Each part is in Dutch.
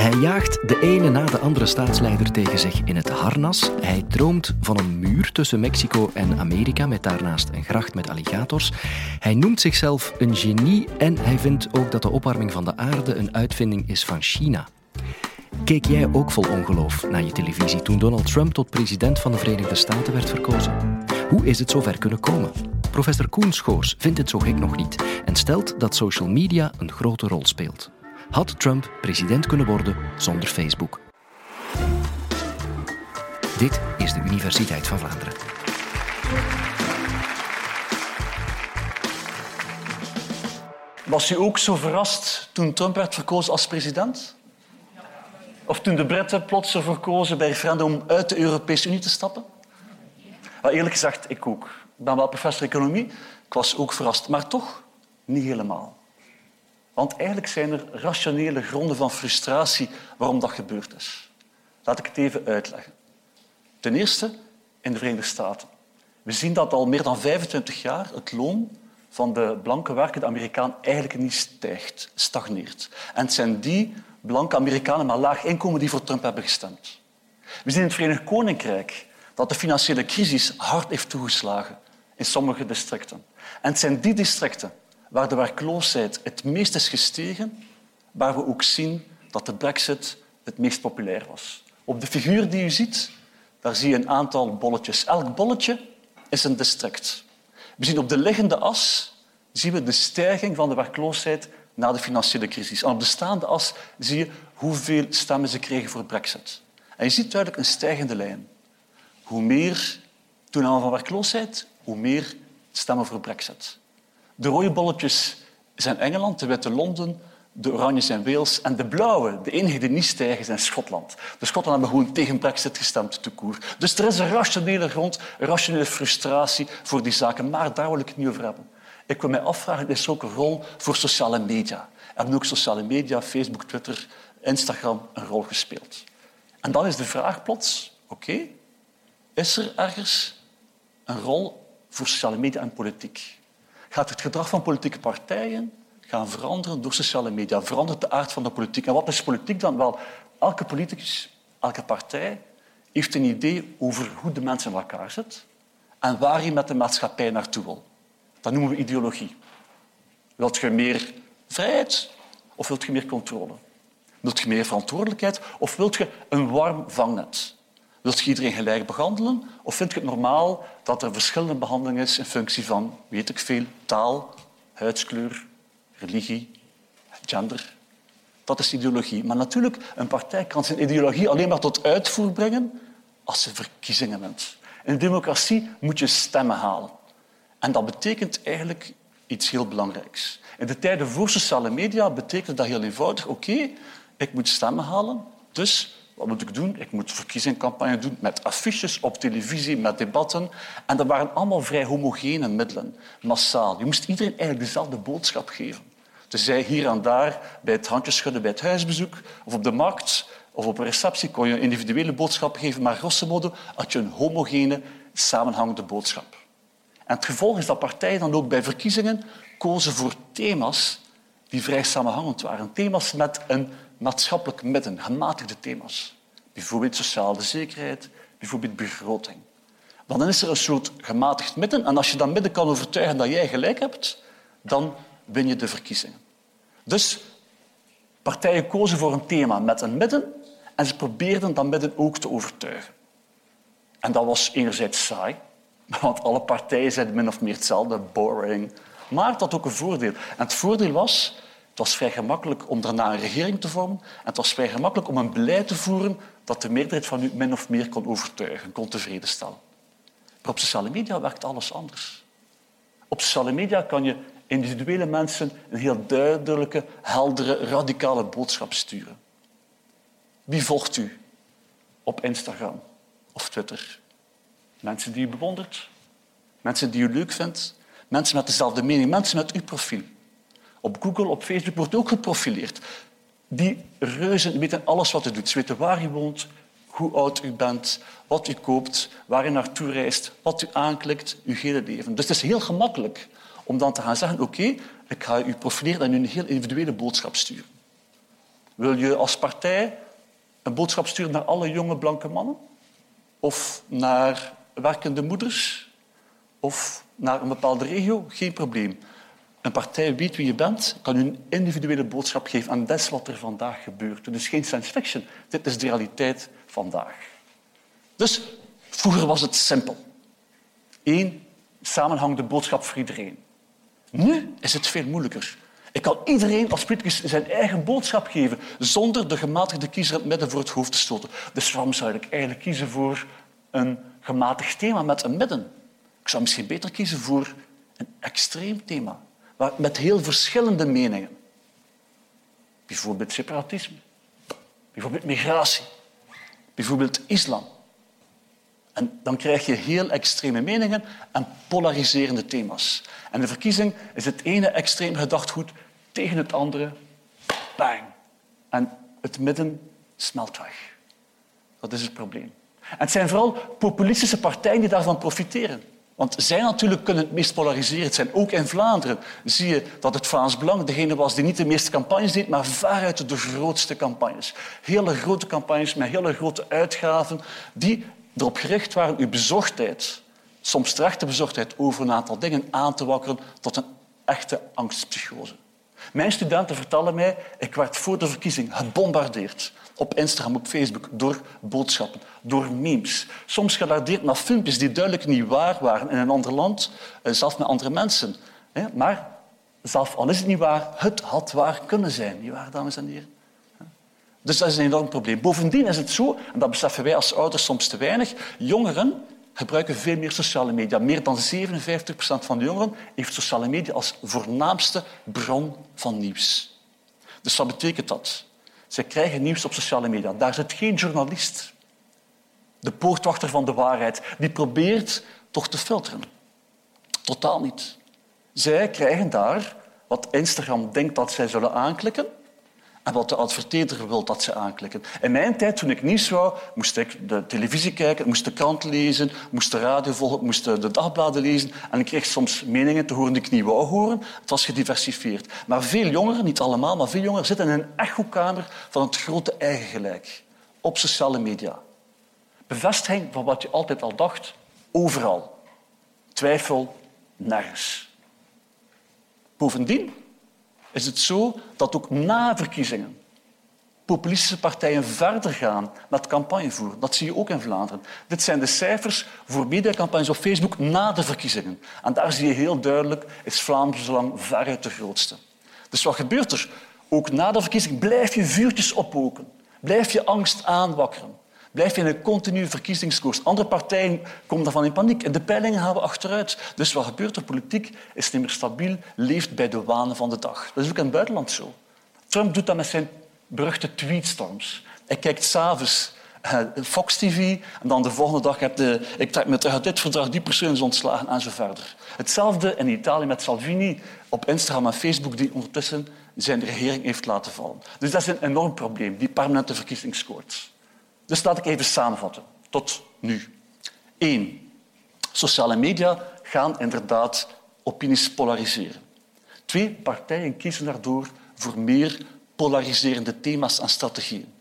Hij jaagt de ene na de andere staatsleider tegen zich in het harnas. Hij droomt van een muur tussen Mexico en Amerika met daarnaast een gracht met alligators. Hij noemt zichzelf een genie en hij vindt ook dat de opwarming van de aarde een uitvinding is van China. Keek jij ook vol ongeloof naar je televisie toen Donald Trump tot president van de Verenigde Staten werd verkozen? Hoe is het zover kunnen komen? Professor Koen Schoos vindt het zo gek nog niet en stelt dat social media een grote rol speelt. Had Trump president kunnen worden zonder Facebook? Dit is de Universiteit van Vlaanderen. Was u ook zo verrast toen Trump werd verkozen als president? Of toen de Britten plots verkozen bij referendum om uit de Europese Unie te stappen? Maar eerlijk gezegd, ik ook. Ik ben wel professor economie. Ik was ook verrast, maar toch niet helemaal. Want eigenlijk zijn er rationele gronden van frustratie waarom dat gebeurd is. Laat ik het even uitleggen. Ten eerste in de Verenigde Staten. We zien dat al meer dan 25 jaar het loon van de blanke werkende Amerikaan eigenlijk niet stijgt, stagneert. En het zijn die blanke Amerikanen met laag inkomen die voor Trump hebben gestemd. We zien in het Verenigd Koninkrijk dat de financiële crisis hard heeft toegeslagen in sommige districten. En het zijn die districten waar de werkloosheid het meest is gestegen, waar we ook zien dat de brexit het meest populair was. Op de figuur die u ziet, daar zie je een aantal bolletjes. Elk bolletje is een district. We zien op de liggende as zien we de stijging van de werkloosheid na de financiële crisis. En op de staande as zie je hoeveel stemmen ze kregen voor brexit. En je ziet duidelijk een stijgende lijn. Hoe meer toename van werkloosheid, hoe meer stemmen voor brexit. De rode bolletjes zijn Engeland, de witte Londen, de oranje zijn Wales en de blauwe, de enige die niet stijgen, zijn Schotland. De Schotten hebben gewoon tegen brexit gestemd, te koer. Dus er is een rationele grond, een rationele frustratie voor die zaken. Maar daar wil ik het niet over hebben. Ik wil mij afvragen, is er ook een rol voor sociale media? Hebben ook sociale media, Facebook, Twitter, Instagram een rol gespeeld? En dan is de vraag plots, oké, is er ergens een rol voor sociale media en politiek? Gaat het gedrag van politieke partijen gaan veranderen door sociale media? Verandert de aard van de politiek? En wat is politiek dan? Wel, elke politicus, elke partij heeft een idee over hoe de mensen in elkaar zitten en waar je met de maatschappij naartoe wil. Dat noemen we ideologie. Wilt je meer vrijheid of wilt je meer controle? Wilt je meer verantwoordelijkheid of wilt je een warm vangnet? Wilt je iedereen gelijk behandelen? Of vind je het normaal dat er verschillende behandeling is in functie van, weet ik veel, taal, huidskleur, religie, gender? Dat is ideologie. Maar natuurlijk, een partij kan zijn ideologie alleen maar tot uitvoer brengen als ze verkiezingen wint. In democratie moet je stemmen halen. En dat betekent eigenlijk iets heel belangrijks. In de tijden voor sociale media betekent dat heel eenvoudig. Oké, ik moet stemmen halen, dus wat moet ik doen? Ik moet verkiezingscampagne doen met affiches op televisie, met debatten. En dat waren allemaal vrij homogene middelen, massaal. Je moest iedereen eigenlijk dezelfde boodschap geven. Dus zij hier en daar bij het handjeschudden bij het huisbezoek of op de markt of op een receptie kon je een individuele boodschap geven, maar grosso modo had je een homogene, samenhangende boodschap. En het gevolg is dat partijen dan ook bij verkiezingen kozen voor thema's die vrij samenhangend waren. Thema's met een maatschappelijk midden, gematigde thema's. Bijvoorbeeld sociale zekerheid, bijvoorbeeld begroting. Want dan is er een soort gematigd midden. En als je dat midden kan overtuigen dat jij gelijk hebt, dan win je de verkiezingen. Dus partijen kozen voor een thema met een midden en ze probeerden dat midden ook te overtuigen. En dat was enerzijds saai, want alle partijen zeiden min of meer hetzelfde, boring. Maar het had ook een voordeel. En het voordeel was was vrij gemakkelijk om daarna een regering te vormen en het was vrij gemakkelijk om een beleid te voeren dat de meerderheid van u min of meer kon overtuigen, kon tevreden stellen. Maar op sociale media werkt alles anders. Op sociale media kan je individuele mensen een heel duidelijke, heldere, radicale boodschap sturen. Wie volgt u op Instagram of Twitter? Mensen die u bewondert? Mensen die u leuk vindt? Mensen met dezelfde mening? Mensen met uw profiel? Op Google, op Facebook wordt ook geprofileerd. Die reuzen weten alles wat u doet. Ze weten waar u woont, hoe oud u bent, wat u koopt, waar u naartoe reist, wat u aanklikt, uw hele leven. Dus het is heel gemakkelijk om dan te gaan zeggen, oké, ik ga u profileren en u een heel individuele boodschap sturen. Wil je als partij een boodschap sturen naar alle jonge blanke mannen? Of naar werkende moeders? Of naar een bepaalde regio? Geen probleem. Een partij weet wie je bent, kan een individuele boodschap geven. En dat is wat er vandaag gebeurt. Dus geen science fiction. Dit is de realiteit vandaag. Dus vroeger was het simpel. Eén samenhangende boodschap voor iedereen. Nu is het veel moeilijker. Ik kan iedereen als politicus zijn eigen boodschap geven zonder de gematigde kiezer het midden voor het hoofd te stoten. Dus waarom zou ik eigenlijk kiezen voor een gematigd thema met een midden? Ik zou misschien beter kiezen voor een extreem thema met heel verschillende meningen. Bijvoorbeeld separatisme, bijvoorbeeld migratie, bijvoorbeeld islam. En dan krijg je heel extreme meningen en polariserende thema's. En de verkiezing is het ene extreem gedachtgoed tegen het andere. Bang. En het midden smelt weg. Dat is het probleem. En het zijn vooral populistische partijen die daarvan profiteren. Want zij natuurlijk kunnen het meest polariserend zijn. Ook in Vlaanderen zie je dat het Vlaams Belang degene was die niet de meeste campagnes deed, maar veruit de grootste campagnes. Hele grote campagnes met hele grote uitgaven die erop gericht waren uw bezorgdheid, soms terechte bezorgdheid over een aantal dingen aan te wakkeren tot een echte angstpsychose. Mijn studenten vertellen mij, ik werd voor de verkiezing gebombardeerd op Instagram, op Facebook, door boodschappen, door memes. Soms gelardeerd naar filmpjes die duidelijk niet waar waren in een ander land, eh, zelfs met andere mensen. Maar zelfs al is het niet waar, het had waar kunnen zijn. Niet waar, dames en heren? Dus dat is een enorm probleem. Bovendien is het zo, en dat beseffen wij als ouders soms te weinig, jongeren gebruiken veel meer sociale media. Meer dan 57 procent van de jongeren heeft sociale media als voornaamste bron van nieuws. Dus wat betekent dat? Zij krijgen nieuws op sociale media. Daar zit geen journalist, de poortwachter van de waarheid, die probeert toch te filteren. Totaal niet. Zij krijgen daar wat Instagram denkt dat zij zullen aanklikken en wat de adverteerder wil dat ze aanklikken. In mijn tijd, toen ik nieuws wou, moest ik de televisie kijken, moest de krant lezen, moest de radio volgen, moest de dagbladen lezen. En ik kreeg soms meningen te horen die ik niet wou horen. Het was gediversifieerd. Maar veel jongeren, niet allemaal, maar veel jongeren zitten in een echokamer van het grote eigen gelijk. Op sociale media. Bevestiging van wat je altijd al dacht, overal. Twijfel, nergens. Bovendien is het zo dat ook na verkiezingen populistische partijen verder gaan met campagne voeren. Dat zie je ook in Vlaanderen. Dit zijn de cijfers voor mediacampagnes op Facebook na de verkiezingen. En daar zie je heel duidelijk, is Vlaams Belang veruit de grootste. Dus wat gebeurt er? Ook na de verkiezing blijf je vuurtjes oppoken. Blijf je angst aanwakkeren. Blijf je in een continue verkiezingskoers. Andere partijen komen daarvan in paniek. En de peilingen gaan we achteruit. Dus wat gebeurt er? Politiek is niet meer stabiel, leeft bij de wanen van de dag. Dat is ook in het buitenland zo. Trump doet dat met zijn beruchte tweetstorms. Hij kijkt s'avonds uh, Fox TV en dan de volgende dag heb de, ik trek me terug uit dit verdrag, die persoon is ontslagen en zo verder. Hetzelfde in Italië met Salvini op Instagram en Facebook die ondertussen zijn regering heeft laten vallen. Dus dat is een enorm probleem, die permanente verkiezingskoorts. Dus laat ik even samenvatten. Tot nu. Eén. Sociale media gaan inderdaad opinies polariseren. Twee. Partijen kiezen daardoor voor meer polariserende thema's en strategieën.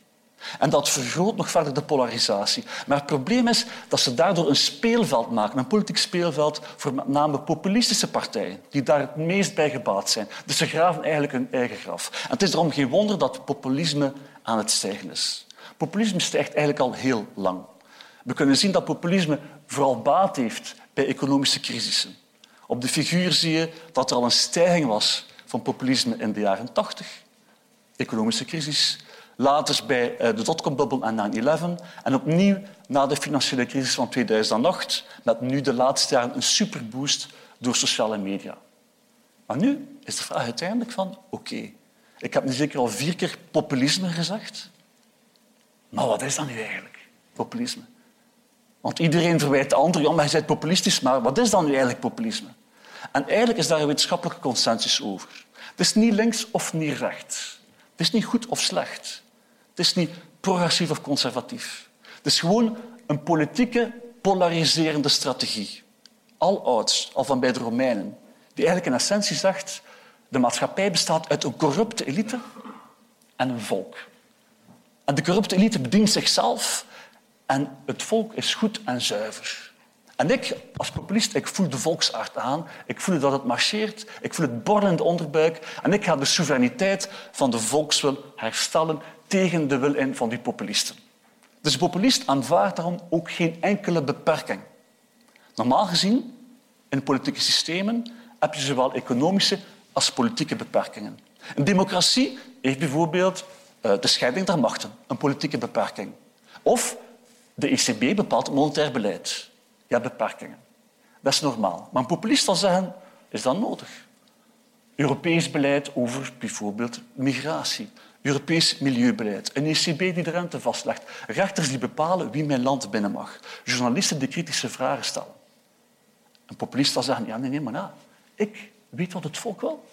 En dat vergroot nog verder de polarisatie. Maar het probleem is dat ze daardoor een speelveld maken, een politiek speelveld voor met name populistische partijen, die daar het meest bij gebaat zijn. Dus ze graven eigenlijk hun eigen graf. En het is daarom geen wonder dat populisme aan het stijgen is. Populisme stijgt eigenlijk al heel lang. We kunnen zien dat populisme vooral baat heeft bij economische crisissen. Op de figuur zie je dat er al een stijging was van populisme in de jaren 80, economische crisis, later bij eh, de dotcom-bubbel en 9-11 en opnieuw na de financiële crisis van 2008, met nu de laatste jaren een superboost door sociale media. Maar nu is de vraag uiteindelijk van, oké, ik heb nu zeker al vier keer populisme gezegd, maar wat is dat nu eigenlijk, populisme? Want iedereen verwijt de ander, ja, maar hij bent populistisch, maar wat is dan nu eigenlijk populisme? En eigenlijk is daar een wetenschappelijke consensus over. Het is niet links of niet rechts. Het is niet goed of slecht. Het is niet progressief of conservatief. Het is gewoon een politieke polariserende strategie. Al ouds, al van bij de Romeinen, die eigenlijk in essentie zegt de maatschappij bestaat uit een corrupte elite en een volk. De corrupte elite bedient zichzelf en het volk is goed en zuiver. En ik, als populist, ik voel de volksaard aan. Ik voel dat het marcheert. Ik voel het borrelen in de onderbuik. En ik ga de soevereiniteit van de volkswil herstellen tegen de wil in van die populisten. Dus de populist aanvaardt daarom ook geen enkele beperking. Normaal gezien, in politieke systemen, heb je zowel economische als politieke beperkingen. Een democratie heeft bijvoorbeeld de scheiding der machten, een politieke beperking. Of de ECB bepaalt monetair beleid. Ja, beperkingen. Dat is normaal. Maar een populist zal zeggen, is dat nodig? Europees beleid over bijvoorbeeld migratie. Europees milieubeleid. Een ECB die de rente vastlegt. Rechters die bepalen wie mijn land binnen mag. Journalisten die kritische vragen stellen. Een populist zal zeggen, ja, nee, nee, maar ja, ik weet wat het volk wil.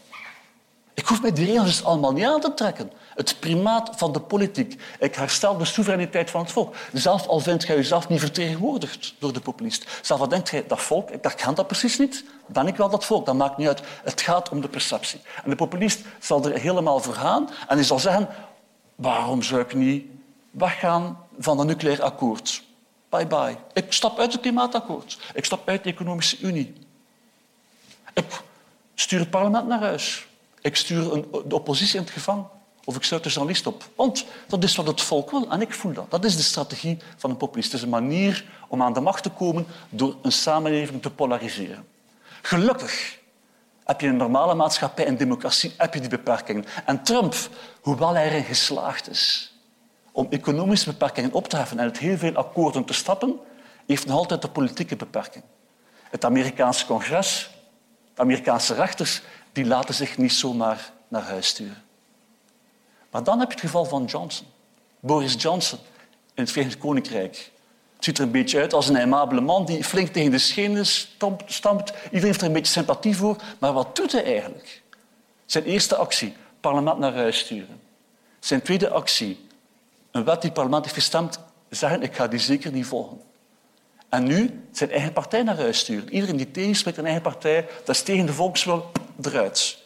Ik hoef mij die regels allemaal niet aan te trekken. Het primaat van de politiek. Ik herstel de soevereiniteit van het volk. Zelf al vindt jij jezelf niet vertegenwoordigd door de populist. Zelf al denkt jij, dat volk, ik ken dat precies niet. Ben ik wel dat volk? Dat maakt niet uit. Het gaat om de perceptie. En de populist zal er helemaal voor gaan en hij zal zeggen, waarom zou ik niet weggaan van een nucleair akkoord? Bye bye. Ik stap uit het klimaatakkoord. Ik stap uit de economische unie. Ik stuur het parlement naar huis. Ik stuur een, de oppositie in het gevangen. Of ik sluit de journalist op. Want dat is wat het volk wil en ik voel dat. Dat is de strategie van een populist. Het is een manier om aan de macht te komen door een samenleving te polariseren. Gelukkig heb je in een normale maatschappij en democratie heb je die beperkingen. En Trump, hoewel hij erin geslaagd is om economische beperkingen op te heffen en uit heel veel akkoorden te stappen, heeft nog altijd de politieke beperking. Het Amerikaanse congres, de Amerikaanse rechters, die laten zich niet zomaar naar huis sturen. Maar dan heb je het geval van Johnson. Boris Johnson in het Verenigd Koninkrijk. Het ziet er een beetje uit als een aimabele man die flink tegen de schenen stampt. Iedereen heeft er een beetje sympathie voor. Maar wat doet hij eigenlijk? Zijn eerste actie, parlement naar huis sturen. Zijn tweede actie, een wet die het parlement heeft gestemd, zeggen ik ga die zeker niet volgen. En nu zijn eigen partij naar huis sturen. Iedereen die tegenspreekt een eigen partij, dat is tegen de volkswil, eruit.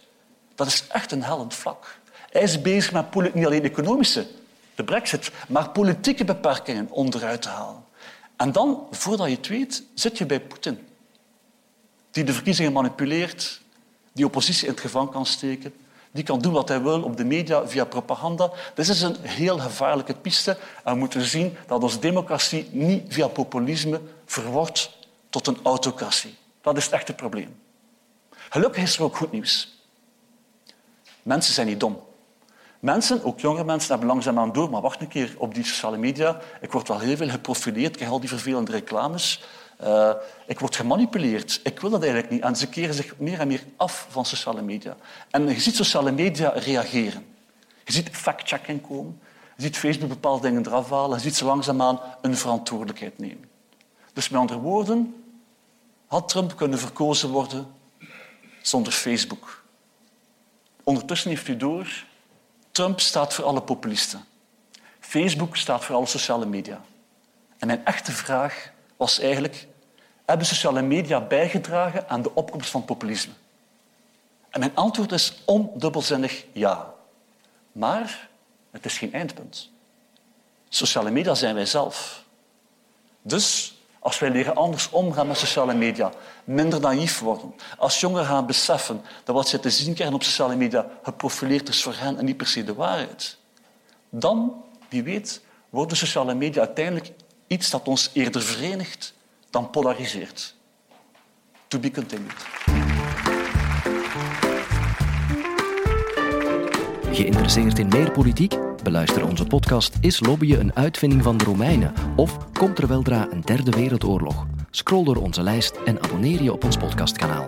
Dat is echt een hellend vlak. Hij is bezig met niet alleen economische, de brexit, maar politieke beperkingen onderuit te halen. En dan, voordat je het weet, zit je bij Poetin. Die de verkiezingen manipuleert, die oppositie in het gevangen kan steken, die kan doen wat hij wil op de media via propaganda. Dit is een heel gevaarlijke piste. En we moeten zien dat onze democratie niet via populisme verwordt tot een autocratie. Dat is het echte probleem. Gelukkig is er ook goed nieuws. Mensen zijn niet dom. Mensen, ook jonge mensen, hebben langzaamaan door, maar wacht een keer, op die sociale media, ik word wel heel veel geprofileerd, ik krijg al die vervelende reclames. Uh, ik word gemanipuleerd. Ik wil dat eigenlijk niet. En ze keren zich meer en meer af van sociale media. En je ziet sociale media reageren. Je ziet fact-checking komen. Je ziet Facebook bepaalde dingen eraf halen. Je ziet ze langzaamaan een verantwoordelijkheid nemen. Dus met andere woorden, had Trump kunnen verkozen worden zonder Facebook. Ondertussen heeft u door, Trump staat voor alle populisten. Facebook staat voor alle sociale media. En mijn echte vraag was eigenlijk, hebben sociale media bijgedragen aan de opkomst van populisme? En mijn antwoord is ondubbelzinnig ja. Maar het is geen eindpunt. Sociale media zijn wij zelf. Dus als wij leren anders omgaan met sociale media, minder naïef worden, als jongeren gaan beseffen dat wat ze te zien krijgen op sociale media geprofileerd is voor hen en niet per se de waarheid, dan, wie weet, worden sociale media uiteindelijk iets dat ons eerder verenigt dan polariseert. To be continued. Geïnteresseerd in meer politiek? Beluister onze podcast Is lobbyen een uitvinding van de Romeinen? Of komt er weldra een derde wereldoorlog? Scroll door onze lijst en abonneer je op ons podcastkanaal.